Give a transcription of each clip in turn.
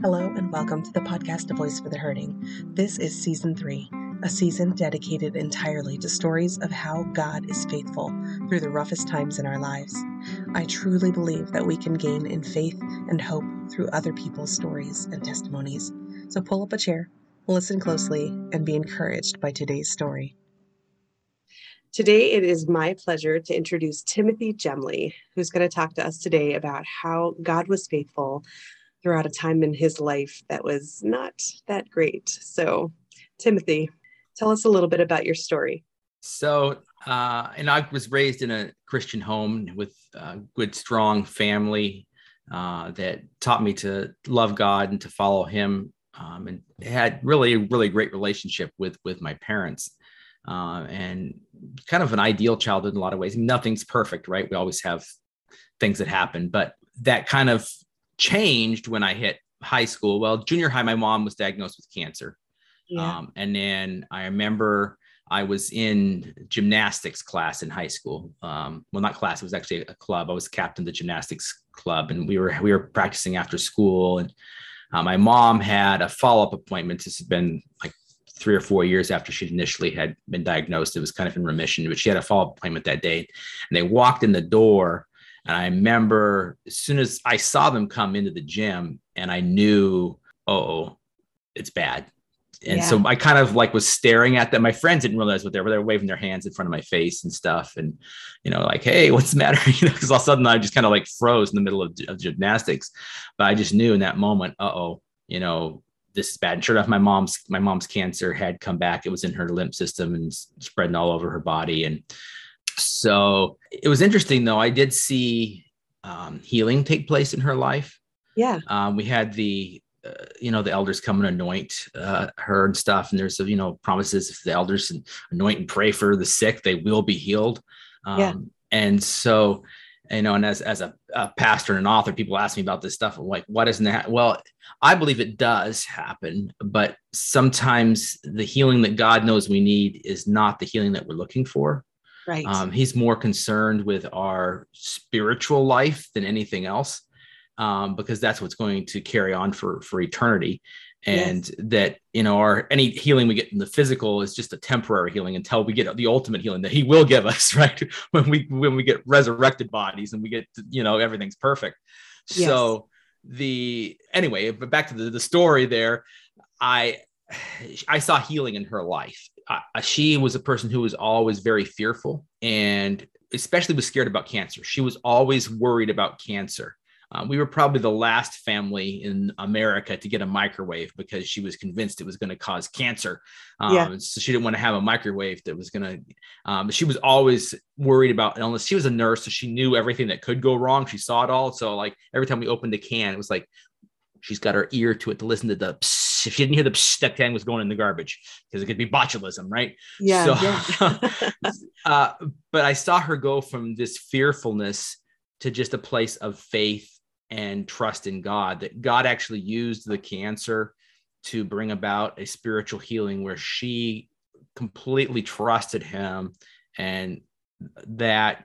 Hello, and welcome to the podcast A Voice for the Hurting. This is season three, a season dedicated entirely to stories of how God is faithful through the roughest times in our lives. I truly believe that we can gain in faith and hope through other people's stories and testimonies. So pull up a chair, listen closely, and be encouraged by today's story. Today, it is my pleasure to introduce Timothy Jemly, who's going to talk to us today about how God was faithful throughout a time in his life that was not that great. So, Timothy, tell us a little bit about your story. So, uh, and I was raised in a Christian home with a good, strong family uh, that taught me to love God and to follow Him, um, and had really, really great relationship with with my parents, uh, and kind of an ideal childhood in a lot of ways. Nothing's perfect, right? We always have things that happen, but that kind of changed when I hit high school. Well, junior high, my mom was diagnosed with cancer. Yeah. Um, and then I remember I was in gymnastics class in high school. Um, well, not class; it was actually a club. I was captain of the gymnastics club, and we were we were practicing after school. And uh, my mom had a follow up appointment. This had been like three or four years after she initially had been diagnosed. It was kind of in remission, but she had a follow up appointment that day. And they walked in the door, and I remember as soon as I saw them come into the gym and I knew, oh, it's bad. And yeah. so I kind of like was staring at them. My friends didn't realize what they were. They were waving their hands in front of my face and stuff. And, you know, like, hey, what's the matter? You know, because all of a sudden I just kind of like froze in the middle of, of gymnastics. But I just knew in that moment, uh oh, you know, this is bad. And sure enough, my mom's my mom's cancer had come back. It was in her lymph system and spreading all over her body. And so it was interesting, though. I did see um, healing take place in her life. Yeah. Um, we had the, uh, you know, the elders come and anoint uh, her and stuff. And there's, you know, promises if the elders anoint and pray for the sick, they will be healed. Um, yeah. And so, you know, and as, as a, a, pastor and an author, people ask me about this stuff. I'm like, why doesn't that? Well, I believe it does happen, but sometimes the healing that God knows we need is not the healing that we're looking for. Right. Um, he's more concerned with our spiritual life than anything else, um, because that's what's going to carry on for for eternity. And yes. that you know, our any healing we get in the physical is just a temporary healing until we get the ultimate healing that He will give us, right? When we when we get resurrected bodies and we get to, you know everything's perfect. Yes. So the anyway, but back to the, the story there, I I saw healing in her life uh, she was a person who was always very fearful and especially was scared about cancer. She was always worried about cancer. Uh, we were probably the last family in America to get a microwave because she was convinced it was going to cause cancer. Um, yeah. So she didn't want to have a microwave that was going to. Um, she was always worried about illness. She was a nurse, so she knew everything that could go wrong. She saw it all. So like every time we opened a can, it was like she's got her ear to it to listen to the. Psst, if she didn't hear the psh, that can was going in the garbage because it could be botulism, right? Yeah. So, yeah. uh, but I saw her go from this fearfulness to just a place of faith and trust in God. That God actually used the cancer to bring about a spiritual healing where she completely trusted Him, and that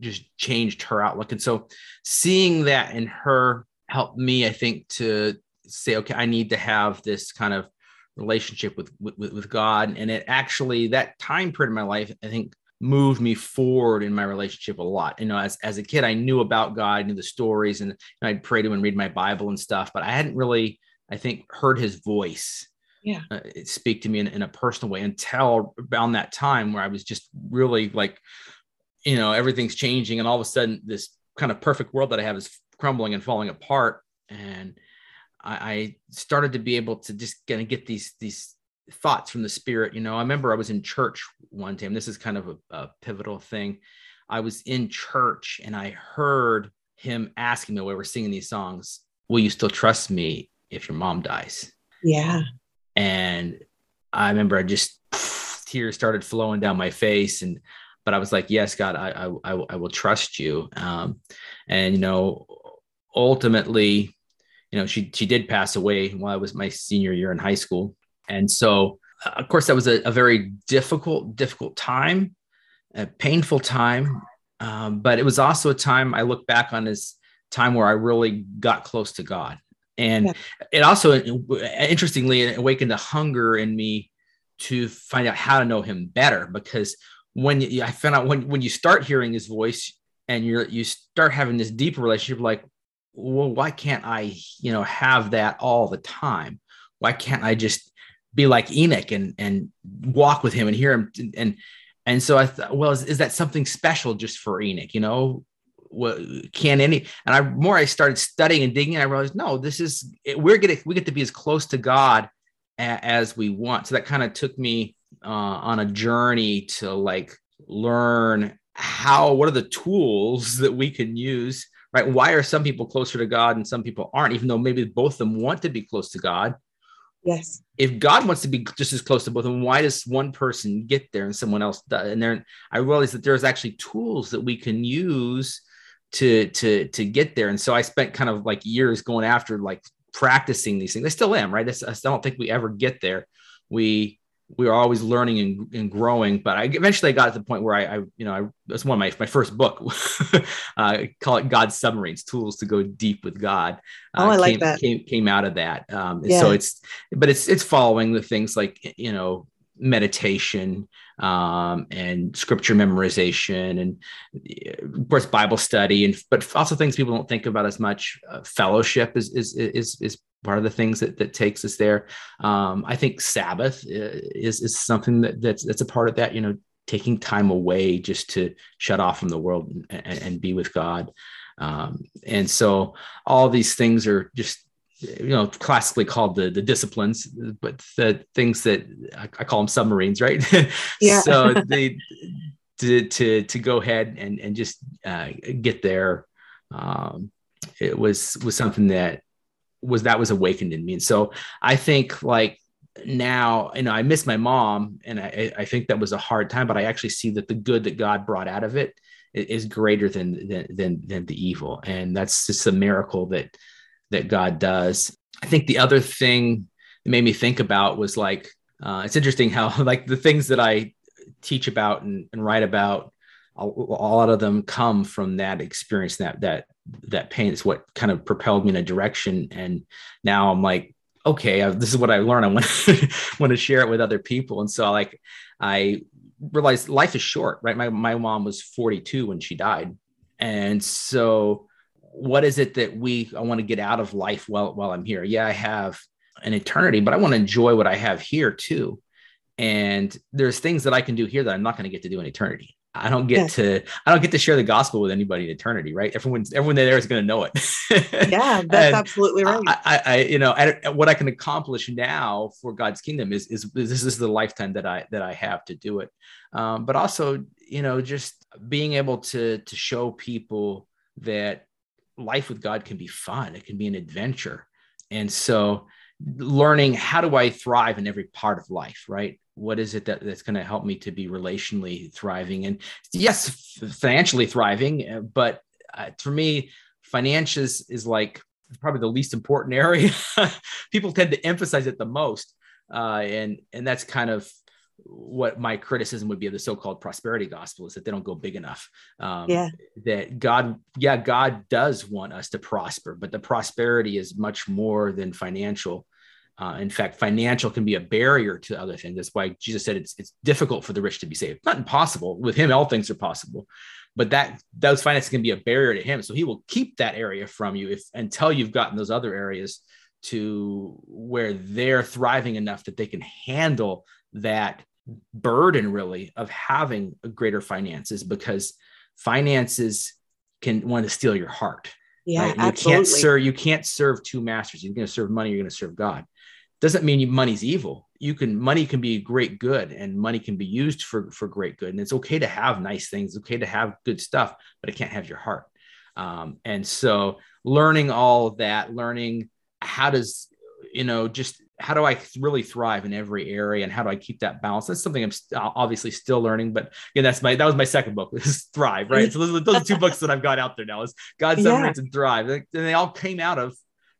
just changed her outlook. And so, seeing that in her helped me, I think, to say, okay, I need to have this kind of relationship with, with, with God. And it actually, that time period in my life, I think moved me forward in my relationship a lot. You know, as, as a kid, I knew about God, I knew the stories and, and I'd pray to him and read my Bible and stuff, but I hadn't really, I think, heard his voice yeah. Uh, speak to me in, in a personal way until around that time where I was just really like, you know, everything's changing. And all of a sudden this kind of perfect world that I have is crumbling and falling apart. And I, I started to be able to just kind of get these these thoughts from the spirit. You know, I remember I was in church one time. This is kind of a, a pivotal thing. I was in church and I heard him asking me while we were singing these songs, "Will you still trust me if your mom dies?" Yeah. And I remember I just tears started flowing down my face and but I was like, yes, God, I, I, I will trust you. Um, and, you know, ultimately, you know, she she did pass away while I was my senior year in high school, and so uh, of course that was a, a, very difficult difficult time, a painful time, um, but it was also a time I look back on as time where I really got close to God. And yeah. it also, interestingly, awakened a hunger in me to find out how to know him better because when you, I found out when, when you start hearing his voice and you're, you start having this deep relationship, like, well, why can't I, you know, have that all the time? Why can't I just be like Enoch and, and walk with him and hear him? And, and so I thought, well, is, is that something special just for Enoch? You know, what can any and i more i started studying and digging i realized no this is we're getting we get to be as close to god a, as we want so that kind of took me uh, on a journey to like learn how what are the tools that we can use right? Why are some people closer to god and some people aren't even though maybe both of them want to be close to god? Yes. If god wants to be just as close to both of them why does one person get there and someone else does? And then i realized that there's actually tools that we can use to to to get there. And so i spent kind of like years going after like practicing these things. I still am right? I don't think we ever get there. We we are always learning and, and growing. But I eventually I got to the point where I, I you know, I that's one of my, my first book. uh, I call it God's Submarines: Tools to Go Deep with God. Uh, oh, I like came, that. Came, came out of that. Um, yeah. So it's, but it's it's following the things like you know meditation um, and scripture memorization and of course bible study and but also things people don't think about as much uh, fellowship is, is is is part of the things that, that takes us there. Um, i think sabbath uh, is is something that that's that's a part of that you know taking time away just to shut off from the world and, and be with god. Um, and so all these things are just you know classically called the the disciplines but the things that i, I call them submarines right? Yeah. So they to to to go ahead and and just uh, get there um, it was was something that was that was awakened in me and so i think like now you know i miss my mom and i i think that was a hard time but i actually see that the good that god brought out of it is greater than than than, the evil and that's just a miracle that that God does. I think the other thing that made me think about was like, uh, it's interesting how like the things that I teach about and, and write about, a, lot of them come from that experience, that that that pain is what kind of propelled me in a direction. And now I'm like, okay, I, this is what I learned. I want to want to share it with other people. And so like I realized life is short, right? My my mom was 42 when she died, and so what is it that we I want to get out of life while while I'm here? Yeah, I have an eternity, but I want to enjoy what I have here too. And there's things that I can do here that I'm not going to get to do in eternity. I don't get to I don't get to share the gospel with anybody in eternity, right? Everyone's everyone there is going to know it. yeah, that's absolutely right. I, I, you know, I, what I can accomplish now for God's kingdom is, is this is the lifetime that I that I have to do it. Um, but also, you know, just being able to to show people that life with God can be fun. It can be an adventure. And so learning how do I thrive in every part of life, right? What is it that, that's going to help me to be relationally thriving? And yes, financially thriving, uh, but uh, for me, finances is like probably the least important area. People tend to emphasize it the most. Uh, and, and that's kind of what my criticism would be of the so-called prosperity gospel is that they don't go big enough. Um, yeah. That God, yeah, God does want us to prosper, but the prosperity is much more than financial. Uh, in fact, financial can be a barrier to other things. That's why Jesus said it's it's difficult for the rich to be saved. Not impossible. With Him, all things are possible. But that those finances can be a barrier to Him. So He will keep that area from you if until you've gotten those other areas to where they're thriving enough that they can handle that burden really of having greater finances because finances can want to steal your heart. Yeah, right? you absolutely. can't serve you can't serve two masters. You're going to serve money. You're going to serve God. Doesn't mean money's evil. You can money can be great good, and money can be used for for great good. And it's okay to have nice things. It's okay to have good stuff, but it can't have your heart. Um, and so, learning all of that, learning how does you know just how do I really thrive in every area and how do I keep that balance? That's something I'm st- obviously still learning, but again, that's my, that was my second book is thrive, right? So those, those are two books that I've got out there now is God Submarines yeah. and thrive. And they all came out of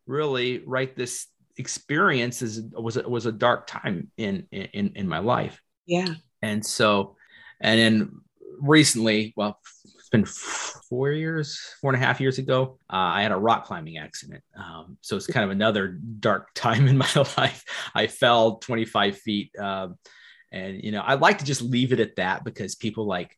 really right. This experience is, was, a, was a dark time in, in, in my life. Yeah. And so, and then recently, well, it's been four years, four and a half years ago. Uh, I had a rock climbing accident. Um, so it's kind of another dark time in my life. I fell 25 feet. Um, and, you know, I like to just leave it at that because people like,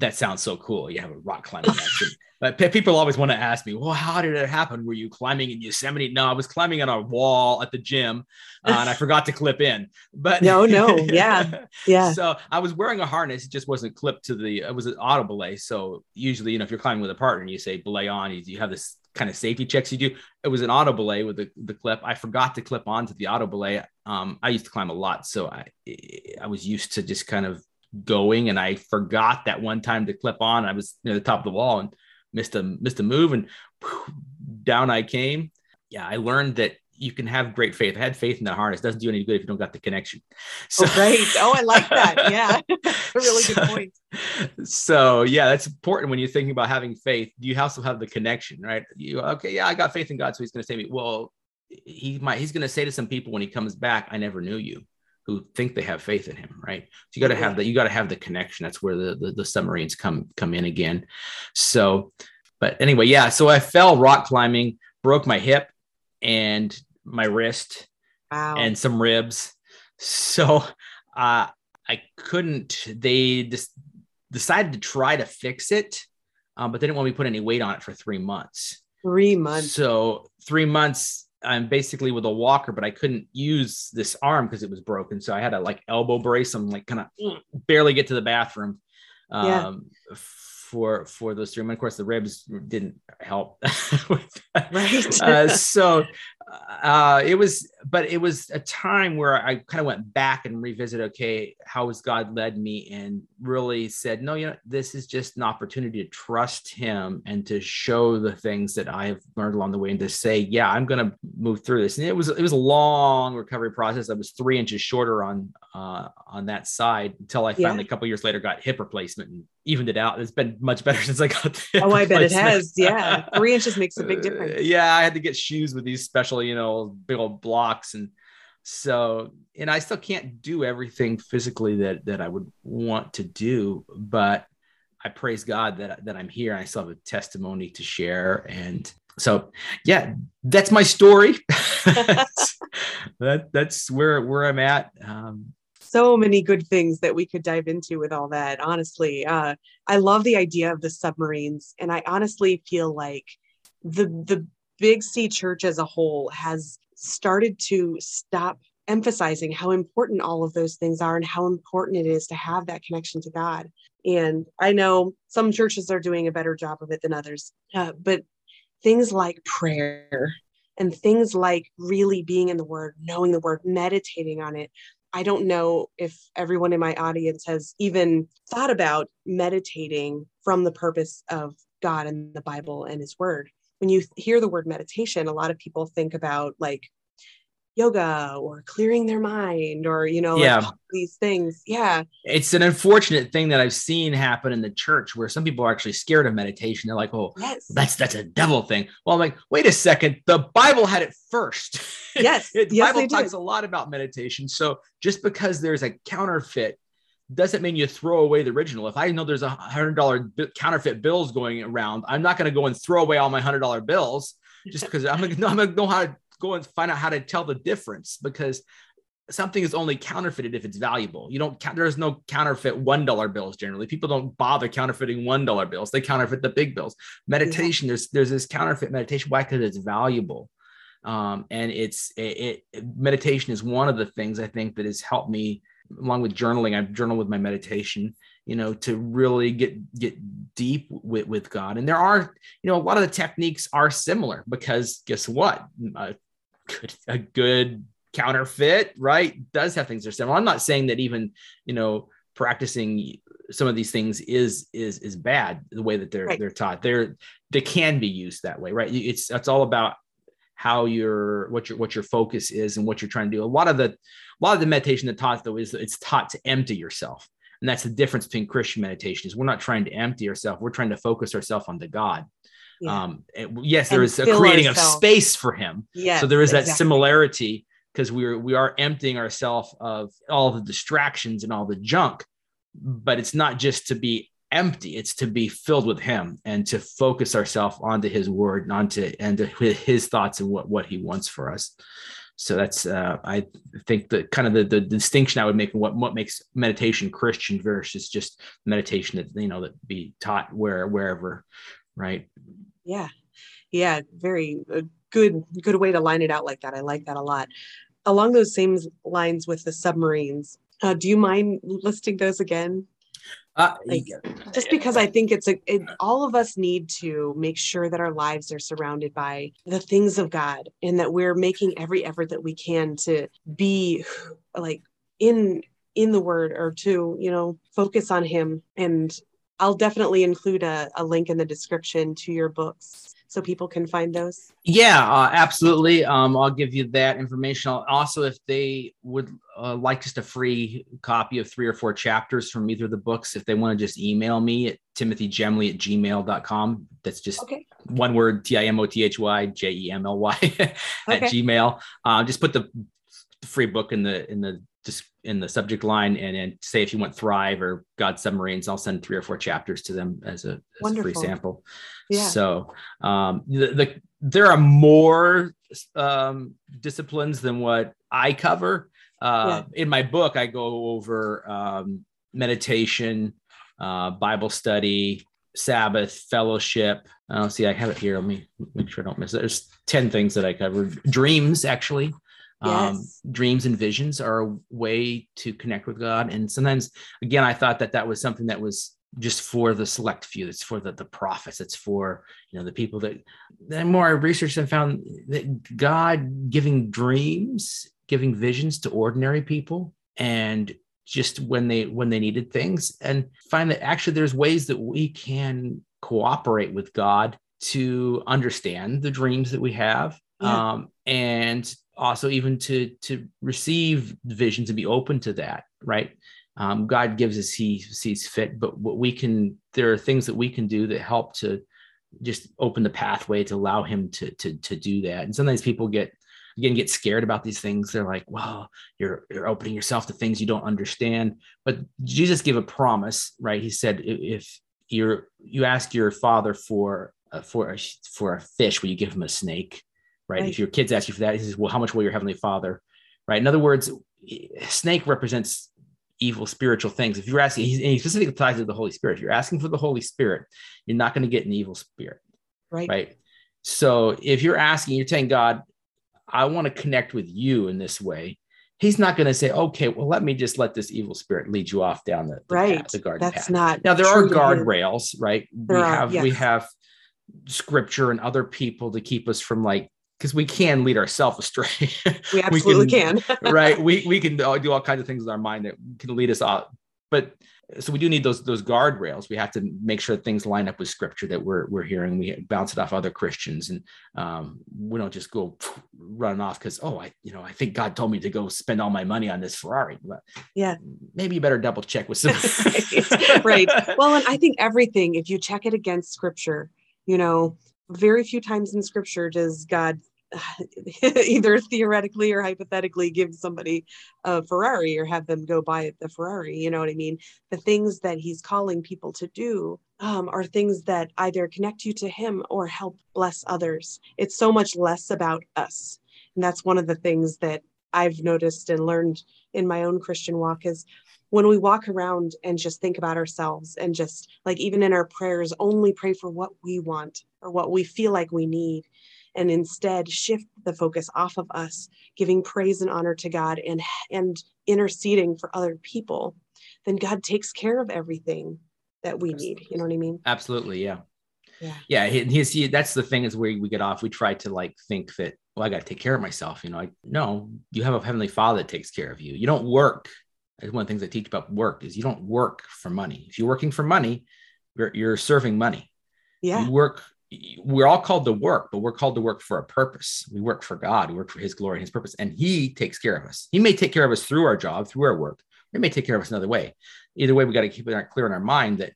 that sounds so cool. You have a rock climbing accident. But people always want to ask me, well, how did it happen? Were you climbing in Yosemite? No, I was climbing on a wall at the gym uh, and I forgot to clip in. But no, no, yeah, yeah. So I was wearing a harness. It just wasn't clipped to the, it was an auto belay. So usually, you know, if you're climbing with a partner and you say belay on, you, you have this kind of safety checks you do. It was an auto belay with the, the clip. I forgot to clip onto the auto belay. Um, I used to climb a lot. So I, I was used to just kind of going and I forgot that one time to clip on. I was near the top of the wall and missed a missed a move and whew, down I came. Yeah, I learned that you can have great faith. I had faith in the harness. It doesn't do any good if you don't got the connection. Oh, so, oh, great. Oh, I like that. Yeah. a really so, good point. So yeah, that's important when you're thinking about having faith. Do you also have the connection, right? You okay, yeah, I got faith in God, so he's gonna save me. Well, he might he's gonna say to some people when he comes back, I never knew you who think they have faith in him, right? So you got to have that. You got to have the connection. That's where the, the, the submarines come come in again. So, but anyway, yeah. So I fell rock climbing, broke my hip and my wrist, wow. and some ribs. So uh, I couldn't. They just decided to try to fix it, um, but they didn't want me to put any weight on it for three months. Three months. So three months I'm basically with a walker, but I couldn't use this arm because it was broken. So I had to like elbow brace. I'm like kind of mm, barely get to the bathroom um, yeah. for for those three. And of course, the ribs didn't help. right. uh, so uh, it was, but it was a time where I kind of went back and revisited, okay, how has God led me and really said, no, you know, this is just an opportunity to trust him and to show the things that I have learned along the way and to say, yeah, I'm going to move through this. And it was, it was a long recovery process. I was three inches shorter on, uh, on that side until I finally, yeah. a couple years later, got hip replacement and evened it out. It's been much better since I got. oh, I bet it has. Yeah, three inches makes a big difference. Yeah, I had to get shoes with these special, you know, big old blocks, and so and I still can't do everything physically that that I would want to do, but I praise God that that I'm here. I still have a testimony to share, and so yeah, that's my story. that that's where where I'm at. Um, so many good things that we could dive into with all that honestly uh, i love the idea of the submarines and i honestly feel like the the big c church as a whole has started to stop emphasizing how important all of those things are and how important it is to have that connection to god and i know some churches are doing a better job of it than others uh, but things like prayer and things like really being in the word knowing the word meditating on it I don't know if everyone in my audience has even thought about meditating from the purpose of God and the Bible and His Word. When you hear the word meditation, a lot of people think about like yoga or clearing their mind or you know yeah. Like these things. Yeah. It's an unfortunate thing that i've seen happen in the church where some people are actually scared of meditation. They're like oh yes. that's that's a devil thing. Well i'm like wait a second. The bible had it first. Yes. The yes, bible talks a lot about meditation. So just because there's a counterfeit doesn't mean you throw away the original. If I know there's a hundred dollar counterfeit bills going around, I'm not going to go and throw away all my hundred dollar bills just because I'm going to know how to go and find out how to tell the difference because something is only counterfeited if it's valuable. You don't there's no counterfeit one dollar bills generally. People don't bother counterfeiting one dollar bills. They counterfeit the big bills. Meditation, yeah. there's there's this counterfeit meditation. Why? Because it's valuable. Um, and it's it, it, meditation is one of the things I think that has helped me along with journaling. I've journaled with my meditation you know to really get get deep with with god and there are you know a lot of the techniques are similar because guess what a good, a good counterfeit, right? Does have things that are similar. I'm not saying that even, you know, practicing some of these things is is is bad the way that they're right. they're taught. They're they can be used that way, right? It's it's all about how your what your what your focus is and what you're trying to do. A lot of the a lot of the meditation that taught though is it's taught to empty yourself. And that's the difference between Christian meditation is we're not trying to empty ourselves. We're trying to focus ourselves on the God. Yeah. Um, yes, there and is a creating ourselves. of space for him. Yes, so there is that exactly. similarity because we are we are emptying ourselves of all the distractions and all the junk, but it's not just to be empty. It's to be filled with him and to focus ourselves onto his word and onto and his thoughts and what what he wants for us. So that's uh, i think the kind of the, the distinction i would make what what makes meditation christian versus just meditation that you know that be taught where wherever right? Yeah. Yeah very uh, good good way to line it out like that. I like that a lot. Along those same lines with the submarines uh, do you mind listing those again uh, like, just because I think it's a, it, all of us need to make sure that our lives are surrounded by the things of God and that we're making every effort that we can to be like in in the word or to you know focus on him. And i'll definitely include a, a link in the description to your books so people can find those? Yeah, uh, absolutely. Um, I'll give you that information. Also, if they would uh, like just a free copy of three or four chapters from either of the books, if they want to just email me at timothyjemly at gmail.com. That's just okay. one word, T-I-M-O-T-H-Y, J-E-M-L-Y at okay. Gmail. Uh, just put the free book in the in the just in the subject line and, and say if you want thrive or god submarines i'll send three or four chapters to them as a, as a free sample. Yeah. so um, the, the there are more um, disciplines than what i cover. Uh, yeah. in my book i go over um, meditation uh, bible study sabbath fellowship. I don't see i have it here. Let me make sure i don't miss it. There's 10 things that i cover dreams actually um, yes. Dreams and visions are a way to connect with God. And sometimes, again, I thought that that was something that was just for the select few. It's for the, the prophets. It's for, you know, the people that, the more I researched and found that God giving dreams, giving visions to ordinary people and just when they when they needed things and find that actually there's ways that we can cooperate with God to understand the dreams that we have yeah. um, and also even to to receive visions and be open to that right? Um, god gives us he sees fit but what we can there are things that we can do that help to just open the pathway to allow him to to to do that. And sometimes people get again get scared about these things. They're like well you're you're opening yourself to things you don't understand. But jesus gave a promise right? He said if you're you ask your father for uh, for a, for a fish will you give him a snake right? right? If your kids ask you for that, he says, well, how much will your heavenly father, right? In other words, snake represents evil spiritual things. If you're asking, and he specifically ties to the Holy Spirit. If you're asking for the Holy Spirit, you're not going to get an evil spirit, right? Right. So if you're asking, you're telling God, I want to connect with you in this way. He's not going to say, okay, well, let me just let this evil spirit lead you off down the, the right. Path, the garden That's path. not now. There are guardrails, right? There we are, have yes. we have scripture and other people to keep us from like because we can lead ourselves astray. We absolutely we can, can. right. We we can do all kinds of things with our mind that can lead us out. But so we do need those those guardrails. We have to make sure things line up with scripture that we're we're hearing. We bounce it off other Christians, and um, we don't just go run off because oh I you know I think God told me to go spend all my money on this Ferrari. But yeah, maybe you better double check with some. right. Well, and I think everything if you check it against scripture, you know, very few times in scripture does God either theoretically or hypothetically give somebody a Ferrari or have them go buy the Ferrari. You know what I mean? The things that he's calling people to do um, are things that either connect you to him or help bless others. It's so much less about us. And that's one of the things that I've noticed and learned in my own Christian walk is when we walk around and just think about ourselves and just like even in our prayers only pray for what we want or what we feel like we need and instead shift the focus off of us giving praise and honor to god and and interceding for other people then god takes care of everything that we need. You know what i mean? Absolutely yeah. Yeah. Yeah he's he, that's the thing is where we get off. We try to like think that well i got to take care of myself you know I, no you have a heavenly father that takes care of you. You don't work. One of the things i teach about work is you don't work for money. If you're working for money you're, you're serving money. Yeah. You work we're all called to work, but we're called to work for a purpose. We work for God. We work for His glory and His purpose, and He takes care of us. He may take care of us through our job, through our work. He may take care of us another way. Either way, we got to keep it clear in our mind that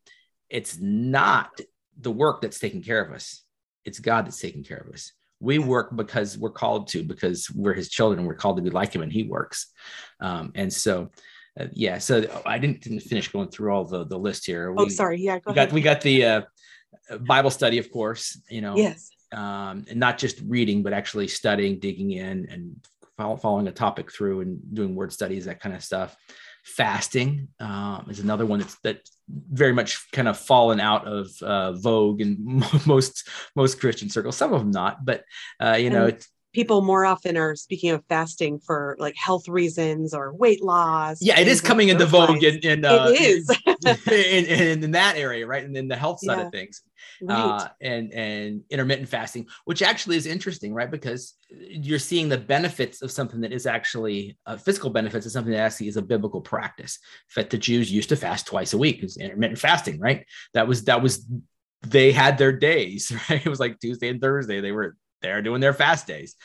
it's not the work that's taking care of us; it's God that's taking care of us. We work because we're called to, because we're His children. We're called to be like Him, and He works. Um, and so, uh, yeah. So I didn't, didn't finish going through all the the list here. We, oh, sorry. Yeah, go we ahead. got we got the uh, Bible study, of course. You know, yes, um, and not just reading, but actually studying, digging in, and following a topic through and doing word studies, that kind of stuff. Fasting um, is another one that's that very much kind of fallen out of uh, vogue in most most Christian circles. Some of them not, but uh, you know, it's people more often are speaking of fasting for like health reasons or weight loss. Yeah, it is coming into vogue in, in uh, it is in, in, in, that area, right? And in the health side yeah. of things. Right. Uh, and and intermittent fasting, which actually is interesting, right? Because you're seeing the benefits of something that is actually uh, physical benefits of something that actually is a biblical practice. Fact, the Jews used to fast twice a week. It's intermittent fasting, right? That was that was they had their days, right? It was like Tuesday and Thursday. They were they're doing their fast days.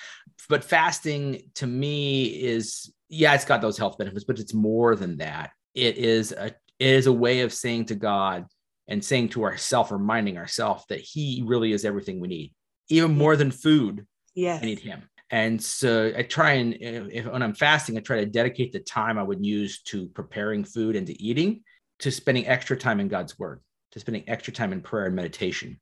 But fasting to me is, yeah, it's got those health benefits, but it's more than that. It is a it is a way of saying to God and saying to ourselves, reminding ourselves that He really is everything we need, even more than food. Yes. I need Him. And so I try and if when I'm fasting, I try to dedicate the time I would use to preparing food and to eating to spending extra time in God's word, to spending extra time in prayer and meditation.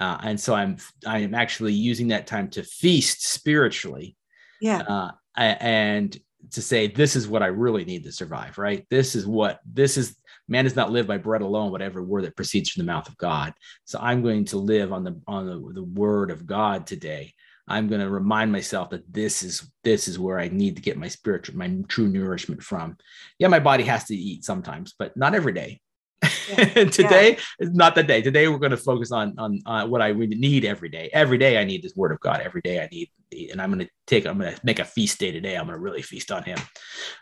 Uh, and so I'm I am actually using that time to feast spiritually. Yeah. Uh, and to say this is what I really need to survive. Right. This is what this is. Man does not live by bread alone, whatever word that proceeds from the mouth of God. So I'm going to live on the on the, the word of God today. I'm going to remind myself that this is this is where I need to get my spiritual, my true nourishment from. Yeah, my body has to eat sometimes, but not every day. today yeah. is not the day. Today we're going to focus on, on on what I need every day. Every day I need this word of God. Every day I need, and I'm going to take. I'm going to make a feast day today. I'm going to really feast on Him.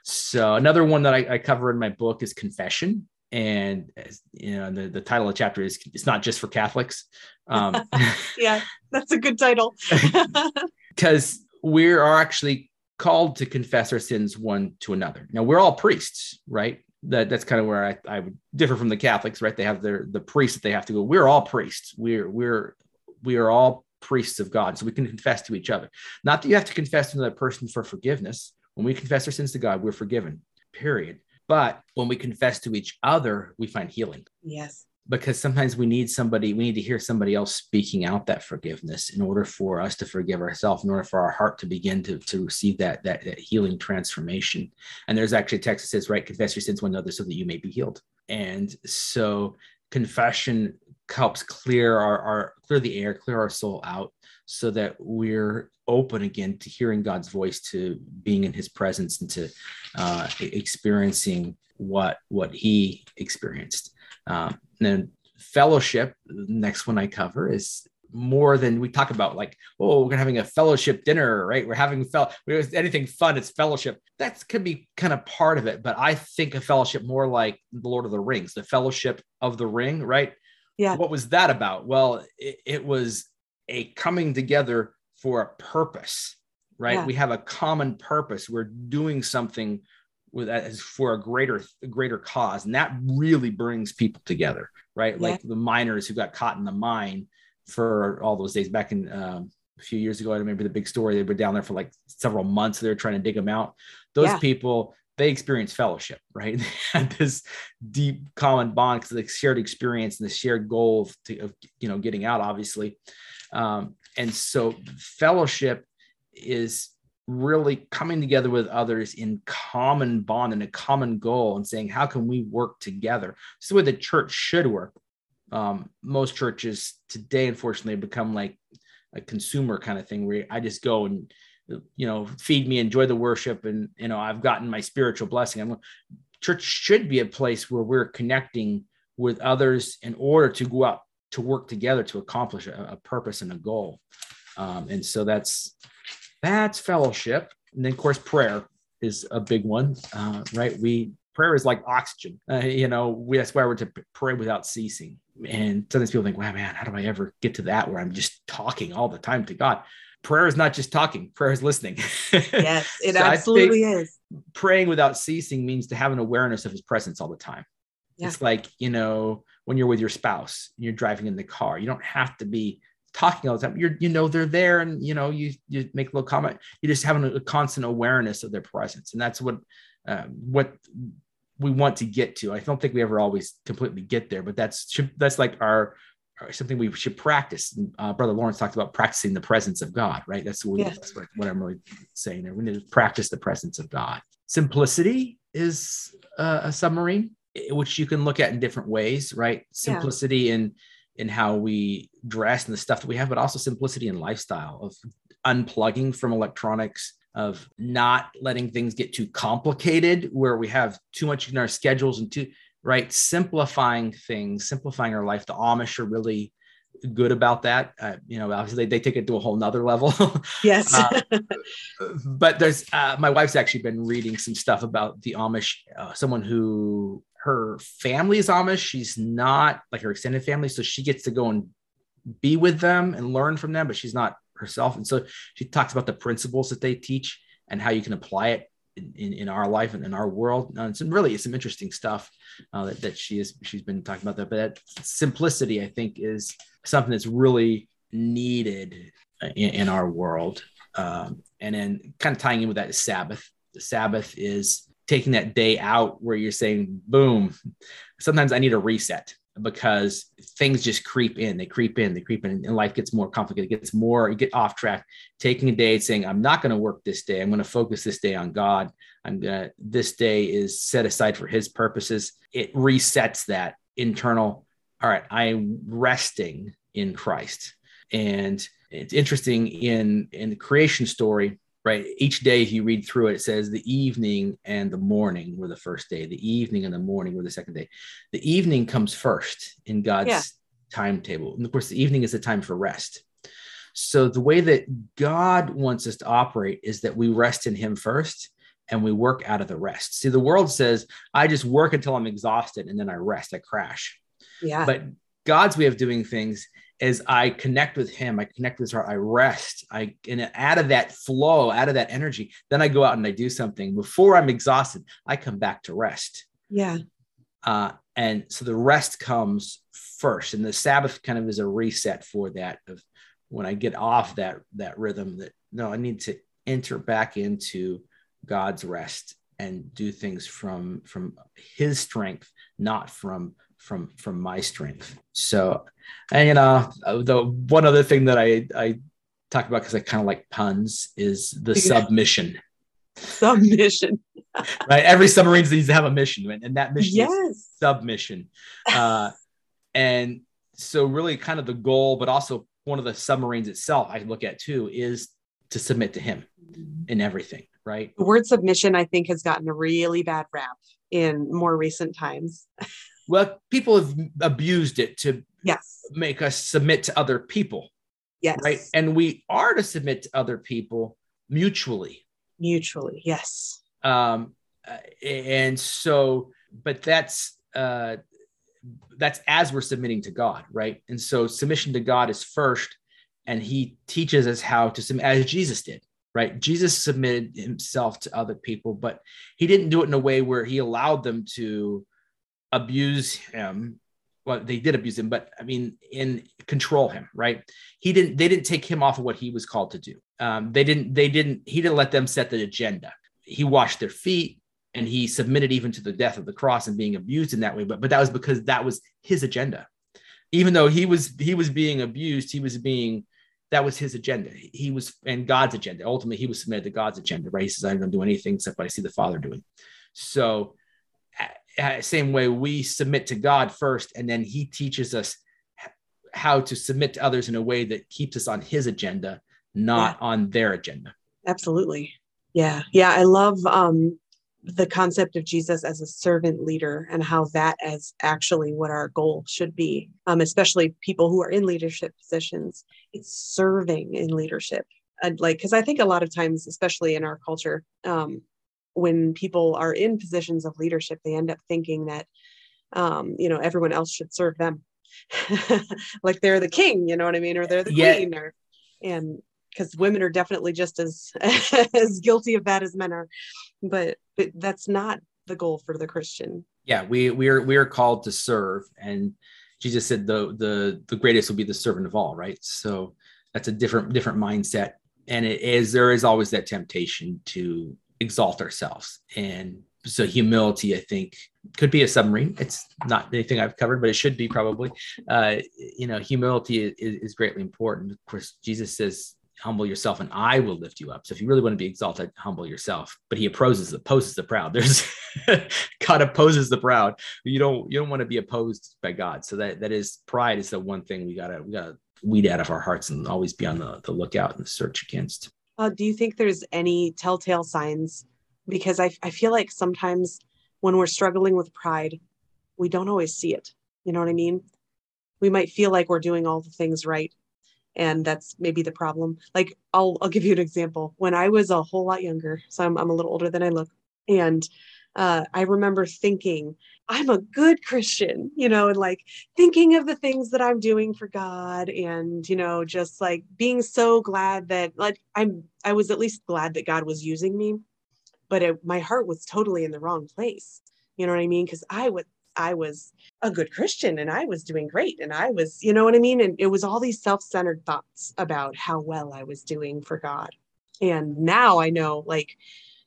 So another one that I, I cover in my book is confession, and you know the, the title of the chapter is it's not just for Catholics. Um, yeah, that's a good title. Because we are actually called to confess our sins one to another. Now we're all priests, right? That that's kind of where I, I would differ from the Catholics, right? They have their the priests that they have to go. We're all priests. We're we're we are all priests of God, so we can confess to each other. Not that you have to confess to another person for forgiveness. When we confess our sins to God, we're forgiven. Period. But when we confess to each other, we find healing. Yes because sometimes we need somebody we need to hear somebody else speaking out that forgiveness in order for us to forgive ourselves in order for our heart to begin to, to receive that, that, that healing transformation. And there's actually text that says right confess your sins one another so that you may be healed. And so confession helps clear our, our clear the air clear our soul out so that we're open again to hearing god's voice to being in his presence and to uh, experiencing what what he experienced um, then fellowship, the next one I cover is more than we talk about like oh we're having a fellowship dinner right? We're having fel- anything fun it's fellowship. That could be kind of part of it but i think of fellowship more like the lord of the rings the fellowship of the ring right? Yeah. What was that about? Well it, it was a coming together for a purpose right? Yeah. we have a common purpose. We're doing something with as for a greater greater cause. And that really brings people together right? Yeah. like the miners who got caught in the mine for all those days back in um, a few years ago i remember the big story. They were down there for like several months. They were trying to dig them out. Those yeah. people they experienced fellowship right? They had this deep common bond because the shared experience and the shared goal of, to, of you know getting out obviously. Um, and so fellowship is really coming together with others in common bond and a common goal and saying how can we work together? This is the way the church should work. Um, most churches today unfortunately become like a consumer kind of thing where i just go and you know feed me enjoy the worship and you know i've gotten my spiritual blessing. I'm, church should be a place where we're connecting with others in order to go out to work together to accomplish a, a purpose and a goal. Um, and so that's that's fellowship. And then, of course, prayer is a big one, uh, right? We prayer is like oxygen. Uh, you know, we, that's why we're to pray without ceasing. And sometimes people think, wow, man, how do I ever get to that where I'm just talking all the time to God? Prayer is not just talking, prayer is listening. Yes, it so absolutely is. Praying without ceasing means to have an awareness of his presence all the time. Yeah. It's like, you know, when you're with your spouse, and you're driving in the car, you don't have to be talking all the time. You're, you know, they're there and, you know, you, you make a little comment, you just having a, constant awareness of their presence. And that's what, uh, what we want to get to. I don't think we ever always completely get there, but that's that's like our something we should practice. Uh, Brother Lawrence talked about practicing the presence of God, right? That's what, that's what I'm really saying there. We need to practice the presence of God. Simplicity is uh, a submarine, which you can look at in different ways, right? Simplicity yeah. in in how we dress and the stuff that we have, but also simplicity and lifestyle of unplugging from electronics, of not letting things get too complicated where we have too much in our schedules and too right? Simplifying things simplifying our life. The amish are really good about that. Uh, you know obviously they, they take it to a whole nother level. Yes. Uh, but there's uh, my wife's actually been reading some stuff about the amish uh, someone who her family is amish she's not like her extended family so she gets to go and be with them and learn from them but she's not herself. And so she talks about the principles that they teach and how you can apply it in, in, in our life and in our world. And some really some interesting stuff uh, that, that she is she's been talking about that. But that simplicity, I think, is something that's really needed in, in our world. Um, and then kind of tying in with that is Sabbath. The Sabbath is taking that day out where you're saying, boom, sometimes I need a reset because things just creep in, they creep in, they creep in, and life gets more complicated, it gets more, you get off track. Taking a day saying, I'm not going to work this day, I'm going to focus this day on God. I'm gonna, this day is set aside for his purposes. It resets that internal, all right, I'm resting in Christ. And it's interesting in in the creation story right? Each day, if you read through it, it says the evening and the morning were the first day, the evening and the morning were the second day. The evening comes first in God's yeah. timetable. And of course, the evening is the time for rest. So the way that God wants us to operate is that we rest in Him first and we work out of the rest. See, the world says, I just work until I'm exhausted and then I rest, I crash. Yeah. But God's way of doing things as I connect with him, I connect with his heart, I rest. I and out of that flow, out of that energy, then I go out and I do something. Before I'm exhausted, I come back to rest. Yeah. Uh, and so the rest comes first. And the Sabbath kind of is a reset for that of when I get off that that rhythm that no, I need to enter back into God's rest and do things from from his strength, not from from from my strength. So, and you know, the one other thing that I I talk about because I kind of like puns is the submission. Submission. right. Every submarine needs to have a mission, and that mission yes. is submission. Uh, and so, really, kind of the goal, but also one of the submarines itself, I look at too, is to submit to Him in everything. Right. The word submission, I think, has gotten a really bad rap in more recent times. Well, people have abused it to yes make us submit to other people. Yes. Right. And we are to submit to other people mutually. Mutually, yes. Um, and so, but that's uh, that's as we're submitting to God, right? And so submission to God is first, and He teaches us how to submit as Jesus did, right? Jesus submitted himself to other people, but he didn't do it in a way where he allowed them to abuse him. Well they did abuse him but i mean in control him right? He didn't they didn't take him off of what he was called to do. Um, they didn't they didn't he didn't let them set the agenda. He washed their feet and he submitted even to the death of the cross and being abused in that way but but that was because that was his agenda. Even though he was he was being abused he was being that was his agenda. He was and god's agenda. Ultimately he was submitted to god's agenda right? He says i don't do anything except what i see the father doing. So uh, same way we submit to God first, and then He teaches us how to submit to others in a way that keeps us on His agenda, not yeah. on their agenda. Absolutely. Yeah. Yeah. I love um, the concept of Jesus as a servant leader and how that is actually what our goal should be, um, especially people who are in leadership positions. It's serving in leadership. And like, because I think a lot of times, especially in our culture, um, when people are in positions of leadership, they end up thinking that, um, you know, everyone else should serve them. like they're the king, you know what I mean? Or they're the yeah. queen or, and because women are definitely just as, as guilty of that as men are, but, but that's not the goal for the Christian. Yeah. We, we are, we are called to serve and Jesus said the, the, the greatest will be the servant of all. Right. So that's a different, different mindset. And it is, there is always that temptation to exalt ourselves and so humility, I think, could be a submarine. It's not anything I've covered, but it should be probably. Uh, you know, humility is, is greatly important. Of course, Jesus says, "Humble yourself, and I will lift you up." So if you really want to be exalted, humble yourself. But He opposes opposes the proud. There's God opposes the proud. You don't you don't want to be opposed by God. So that that is pride is the one thing we gotta we gotta weed out of our hearts and always be on the, the lookout and search against. Uh, do you think there's any telltale signs because I, I feel like sometimes when we're struggling with pride, we don't always see it. You know what I mean? We might feel like we're doing all the things right. And that's maybe the problem. Like I'll I'll give you an example. When I was a whole lot younger, so I'm I'm a little older than I look, and uh, I remember thinking, I'm a good Christian, you know, and like thinking of the things that I'm doing for God and, you know, just like being so glad that like I'm, I was at least glad that God was using me but it, my heart was totally in the wrong place you know what i mean? Because i would i was a good christian and i was doing great and i was you know what i mean? And it was all these self-centered thoughts about how well i was doing for god. And now i know like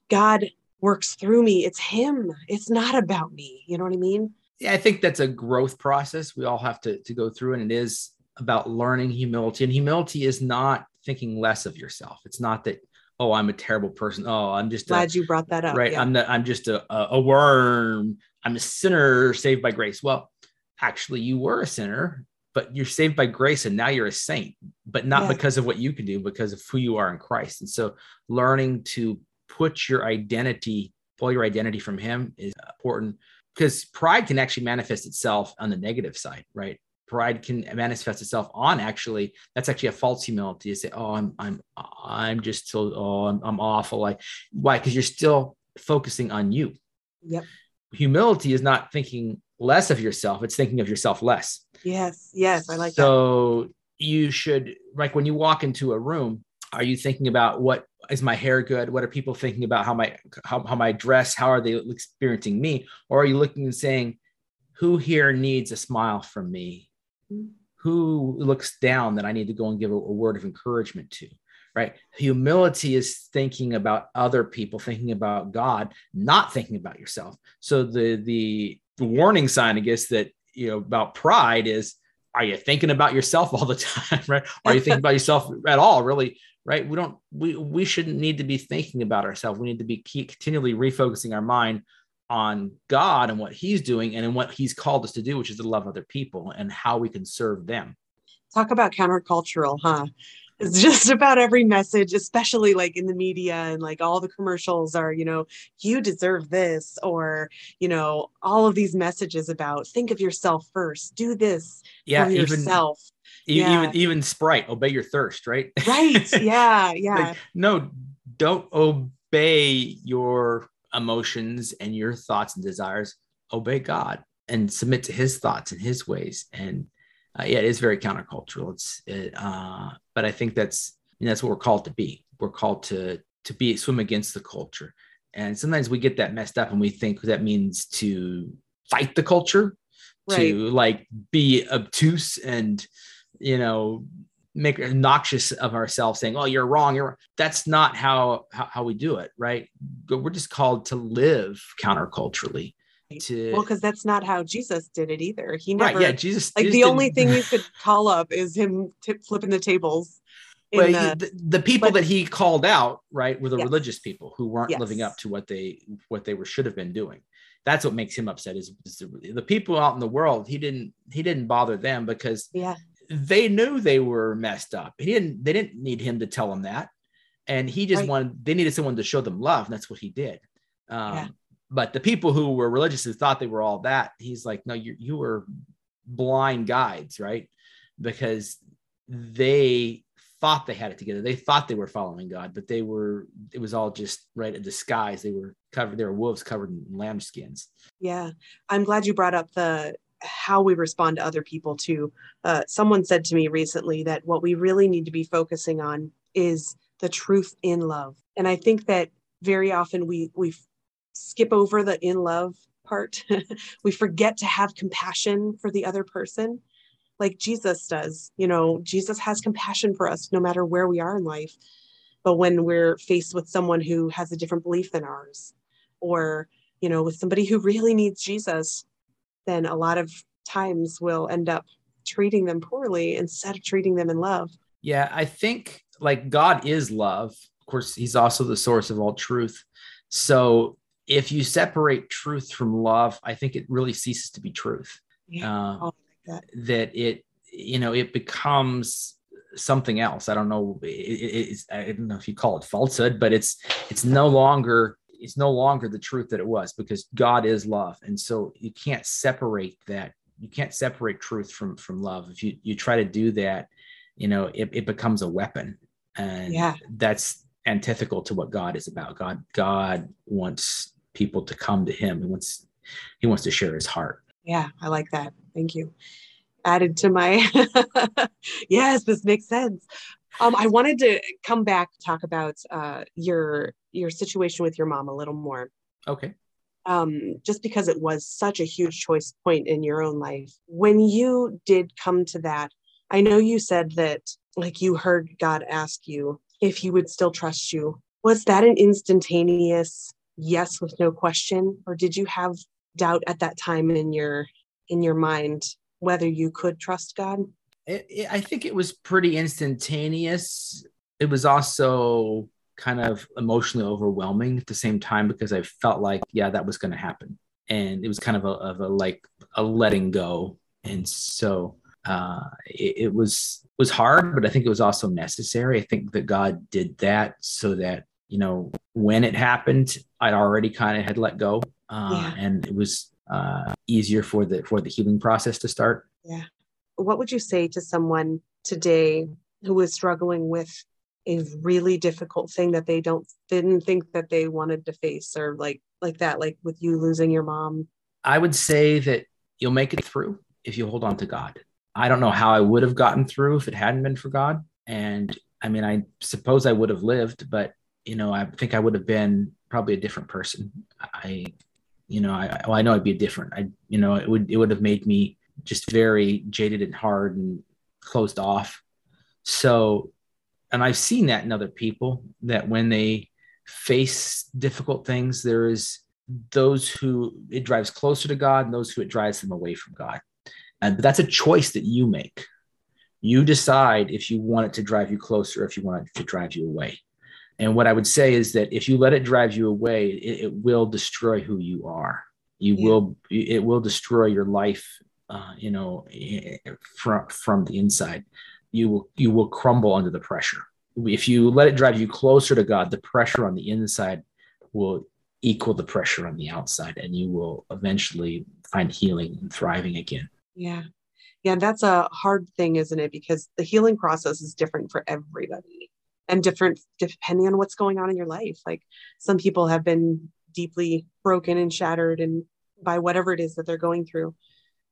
god works through me it's him it's not about me you know what i mean yeah i think that's a growth process we all have to, to go through and it is about learning humility and humility is not thinking less of yourself it's not that oh, I'm a terrible person. Oh, I'm just glad a, you brought that up. Right. Yeah. I'm the, I'm just a, a worm. I'm a sinner saved by grace. Well, actually, you were a sinner, but you're saved by grace and now you're a saint, but not yeah. because of what you can do, because of who you are in Christ. And so learning to put your identity, pull your identity from him is important because pride can actually manifest itself on the negative side, right? pride can manifest itself on actually that's actually a false humility to say oh i'm i'm i'm just so oh i'm, I'm awful. Like why? Because you're still focusing on you. Yep. Humility is not thinking less of yourself it's thinking of yourself less. Yes yes i like so that. you should like when you walk into a room are you thinking about what is my hair good what are people thinking about how my how, how my dress how are they experiencing me or are you looking and saying who here needs a smile from me who looks down that I need to go and give a, a word of encouragement to? Right. Humility is thinking about other people, thinking about God, not thinking about yourself. So the the, the warning sign, I guess, that you know about pride is are you thinking about yourself all the time right are you thinking about yourself at all really right we don't we we shouldn't need to be thinking about ourselves we need to be continually refocusing our mind on God and what He's doing and in what He's called us to do, which is to love other people and how we can serve them. Talk about countercultural, huh? It's just about every message, especially like in the media and like all the commercials are, you know, you deserve this, or, you know, all of these messages about think of yourself first, do this yeah, for yourself. Even, yeah. even even Sprite, obey your thirst, right? Right. Yeah. Yeah. like, no, don't obey your emotions and your thoughts and desires, obey God and submit to His thoughts and His ways. And uh, yeah, it is very countercultural. It's, it, uh, but I think that's that's what we're called to be. We're called to to be swim against the culture. And sometimes we get that messed up, and we think that means to fight the culture, right. to like be obtuse and you know make noxious of ourselves saying oh you're wrong you're that's not how, how how, we do it right we're just called to live counterculturally to well because that's not how jesus did it either he never right, yeah jesus like jesus the only thing you could call up is him flipping the tables well, the, the, the, people but, that he called out right were the yes. religious people who weren't yes. living up to what they what they were should have been doing that's what makes him upset is, is the, the, people out in the world he didn't he didn't bother them because yeah they knew they were messed up. He didn't they didn't need him to tell them that. And he just right. wanted they needed someone to show them love. And that's what he did. Um, yeah. But the people who were religious who thought they were all that, he's like, no, you you were blind guides, right? Because they thought they had it together. They thought they were following God, but they were, it was all just right a disguise. They were covered, they were wolves covered in lamb skins. Yeah. I'm glad you brought up the how we respond to other people too. Uh, someone said to me recently that what we really need to be focusing on is the truth in love, and I think that very often we we skip over the in love part. we forget to have compassion for the other person, like Jesus does. You know, Jesus has compassion for us no matter where we are in life. But when we're faced with someone who has a different belief than ours, or you know, with somebody who really needs Jesus, then a lot of times we'll end up treating them poorly instead of treating them in love. Yeah, I think like God is love. Of course, he's also the source of all truth. So if you separate truth from love, I think it really ceases to be truth. Yeah, Uh, like that. that it, you know, it becomes something else. I don't know. It, I don't know if you call it falsehood, but it's, it's no longer, it's no longer the truth that it was because God is love. And so you can't separate that. You can't separate truth from, from love. If you, you try to do that, you know, it, it becomes a weapon and Yeah. that's antithetical to what God is about. God, God wants people to come to him. He wants, he wants to share his heart. Yeah, I like that. Thank you. Added to my yes, this makes sense. Um, I wanted to come back talk about uh, your your situation with your mom a little more. Okay. um, just because it was such a huge choice point in your own life. When you did come to that, I know you said that like you heard God ask you if he would still trust you. Was that an instantaneous yes with no question, or did you have doubt at that time in your in your mind whether you could trust God? it, it- I think it was pretty instantaneous. It was also kind of emotionally overwhelming at the same time because I felt like, yeah, that was going to happen, and it was kind of a, of a like a letting go, and so uh, it, it was was hard, but I think it was also necessary. I think that God did that so that you know when it happened, I'd already kind of had let go, uh, Yeah. and it was uh, easier for the for the healing process to start. Yeah. What would you say to someone today who is struggling with a really difficult thing that they don't didn't think that they wanted to face or like like that like with you losing your mom I would say that you'll make it through if you hold on to God. I don't know how I would have gotten through if it hadn't been for God. And I mean, I suppose I would have lived, but you know, I think I would have been probably a different person. I, you know, I, well, I know I'd be different. I, you know, it would, it would have made me just very jaded and hard and closed off. So, and I've seen that in other people that when they face difficult things, there is those who it drives closer to God and those who it drives them away from God. And that's a choice that you make. You decide if you want it to drive you closer, if you want it to drive you away. And what I would say is that if you let it drive you away, it, it will destroy who you are. You Yeah. will, it will destroy your life, uh, you know, from from the inside. You will you will crumble under the pressure. If you let it drive you closer to God, the pressure on the inside will equal the pressure on the outside, and you will eventually find healing and thriving again. Yeah. Yeah that's a hard thing isn't it? Because the healing process is different for everybody and different depending on what's going on in your life. Like some people have been deeply broken and shattered and by whatever it is that they're going through.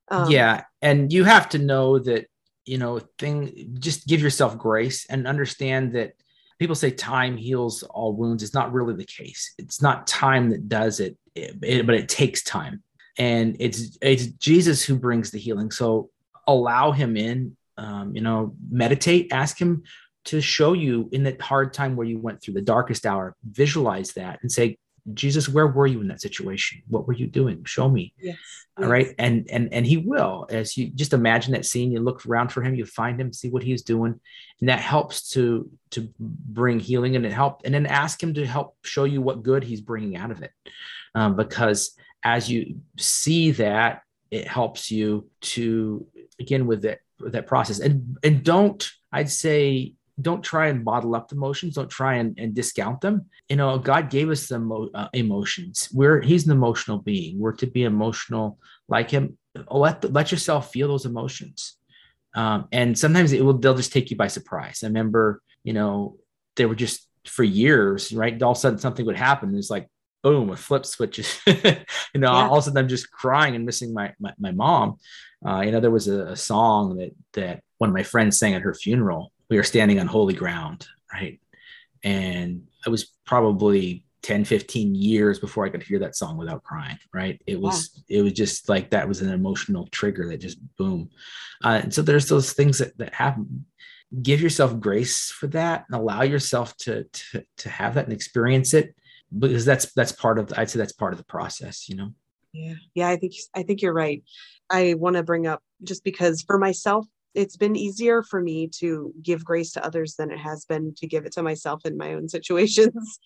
Um, yeah and you have to know that you know thing just give yourself grace and understand that people say time heals all wounds. It's not really the case. It's not time that does it, it- it- but it takes time and it's it's jesus who brings the healing. So allow him in um, you know meditate ask him to show you in that hard time where you went through the darkest hour visualize that and say jesus where were you in that situation? What were you doing? Show me. Yes, all right? And and and he will. As you just imagine that scene you look around for him you find him see what he's doing and that helps to to bring healing and it help and then ask him to help show you what good he's bringing out of it. Um, because as you see that it helps you to again with that that process. And and don't i'd say don't try and bottle up the emotions. Don't try and, and discount them. You know god gave us the mo- uh, emotions. We're he's an emotional being. We're to be emotional like him. Let let yourself feel those emotions. Um, and sometimes it will they'll just take you by surprise. I remember you know they were just for years right? All of a sudden something would happen. It's like boom a flip switches. You know Yeah. all of a sudden i'm just crying and missing my my, my mom. Uh, you know there was a, a song that that one of my friends sang at her funeral. We are standing on holy ground right? And it was probably 10 15 years before i could hear that song without crying right? It was it was just like that was an emotional trigger that just boom. Uh, and so there's those things that, that happen. Give yourself grace for that and allow yourself to, to to have that and experience it because that's that's part of I'd say that's part of the process, you know. Yeah. Yeah, I think I think you're right. I want to bring up just because for myself it's been easier for me to give grace to others than it has been to give it to myself in my own situations.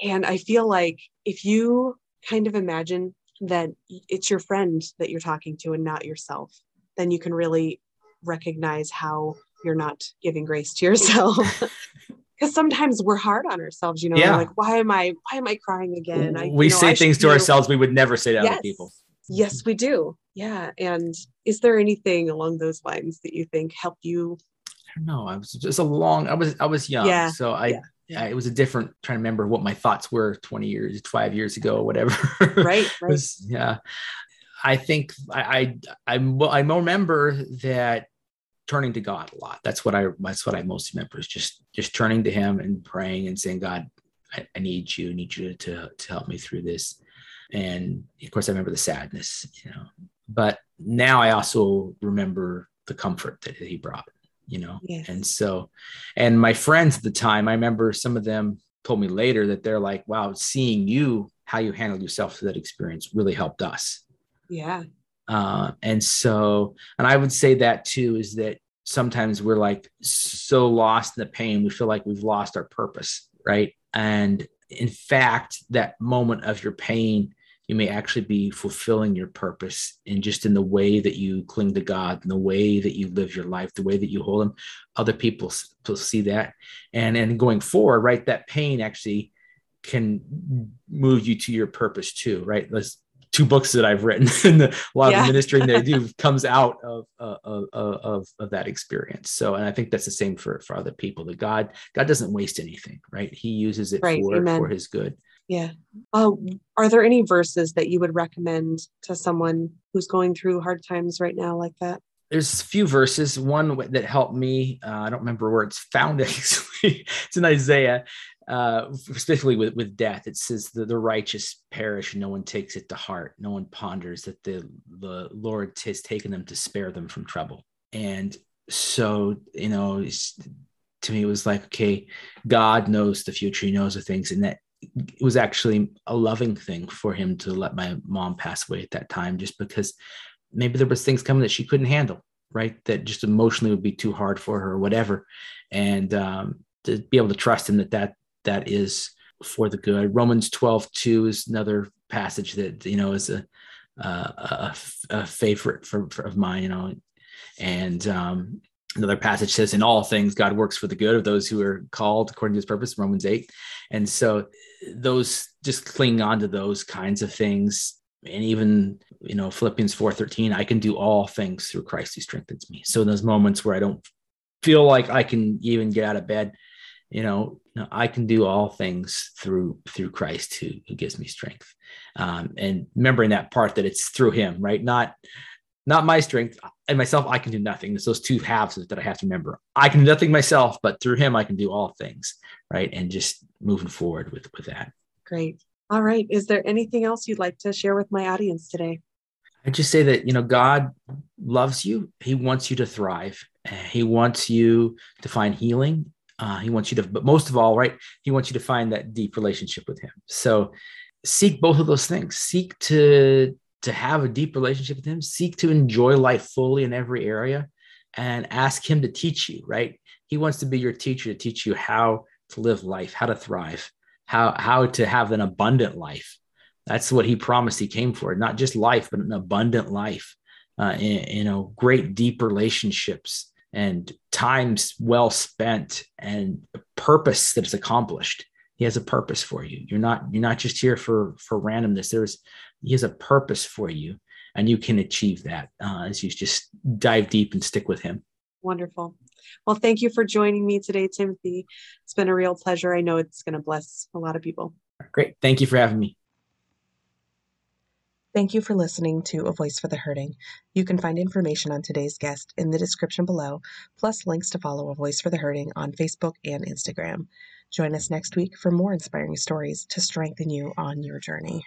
And I feel like if you kind of imagine that it's your friend that you're talking to and not yourself, then you can really recognize how you're not giving grace to yourself. because sometimes we're hard on ourselves you know yeah. like why am i why am i crying again I, we you know, say I things to ourselves we would never say to yes. other people yes we do yeah and is there anything along those lines that you think helped you i don't know i was just a long i was i was young yeah. so i yeah. Yeah, it was a different trying to remember what my thoughts were 20 years, five years ago, whatever. Right. right. was, yeah. I think I, I, I, I remember that turning to God a lot. That's what I that's what I most remember is just just turning to Him and praying and saying, God, I, I need you, I need you to to help me through this. And of course, I remember the sadness, you know. But now I also remember the comfort that He brought, you know. Yes. And so, and my friends at the time, I remember some of them told me later that they're like, "Wow, seeing you, how you handled yourself through that experience, really helped us." Yeah. Uh, and so, and I would say that too is that sometimes we're like so lost in the pain, we feel like we've lost our purpose, right? And in fact, that moment of your pain, you may actually be fulfilling your purpose and just in the way that you cling to God, in the way that you live your life, the way that you hold Him. Other people will see that, and and going forward, right? That pain actually can move you to your purpose too, right? Let's two books that I've written and a lot yeah. of the ministry that I do comes out of, uh, of, of, of, that experience. So, and I think that's the same for, for other people that God, God doesn't waste anything, right? He uses it right. for, Amen. for his good. Yeah. Uh, are there any verses that you would recommend to someone who's going through hard times right now like that? There's a few verses. One that helped me. Uh, I don't remember where it's found. Actually, it's in Isaiah uh, specifically with, with death, it says the, the righteous perish, and no one takes it to heart. No one ponders that the, the Lord has taken them to spare them from trouble. And so, you know, to me, it was like, okay, God knows the future, He knows the things. And that it was actually a loving thing for Him to let my mom pass away at that time, just because maybe there was things coming that she couldn't handle, right? That just emotionally would be too hard for her or whatever. And, um, to be able to trust him that that that is for the good. Romans 12, 2 is another passage that, you know, is a, a, a, favorite for, for, of mine, you know, and um, another passage says in all things god works for the good of those who are called according to his purpose romans 8 and so those just cling on to those kinds of things and even you know philippians 4.13 i can do all things through christ who strengthens me. So in those moments where i don't feel like i can even get out of bed you know, I can do all things through through Christ who, who gives me strength. Um, and remembering that part that it's through him, right? Not not my strength and myself, I can do nothing. It's those two halves that I have to remember. I can do nothing myself, but through him I can do all things, right? And just moving forward with with that. Great. All right. Is there anything else you'd like to share with my audience today? I just say that you know God loves you. He wants you to thrive. He wants you to find healing uh, he wants you to, but most of all, right, he wants you to find that deep relationship with him. So seek both of those things. Seek to to have a deep relationship with him. Seek to enjoy life fully in every area, and ask him to teach you. Right, he wants to be your teacher to teach you how to live life, how to thrive, how how to have an abundant life. That's what he promised he came for, not just life, but an abundant life. Uh, in, you know, great deep relationships and times well spent and purpose that is accomplished. He has a purpose for you. You're not you're not just here for for randomness. There's he has a purpose for you and you can achieve that uh, as you just dive deep and stick with him. Wonderful. Well thank you for joining me today timothy. It's been a real pleasure. I know it's going to bless a lot of people. Great. Thank you for having me Thank you for listening to A Voice for the Hurting. You can find information on today's guest in the description below, plus links to follow A Voice for the Hurting on Facebook and Instagram. Join us next week for more inspiring stories to strengthen you on your journey.